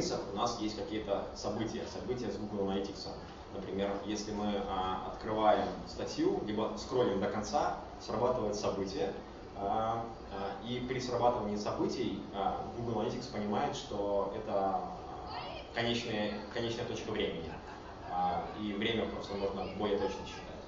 страницах у нас есть какие-то события, события с Google Analytics. Например, если мы а, открываем статью, либо скроллим до конца, срабатывает событие, а, а, и при срабатывании событий а, Google Analytics понимает, что это конечная, конечная точка времени. А, и время просто можно более точно считать.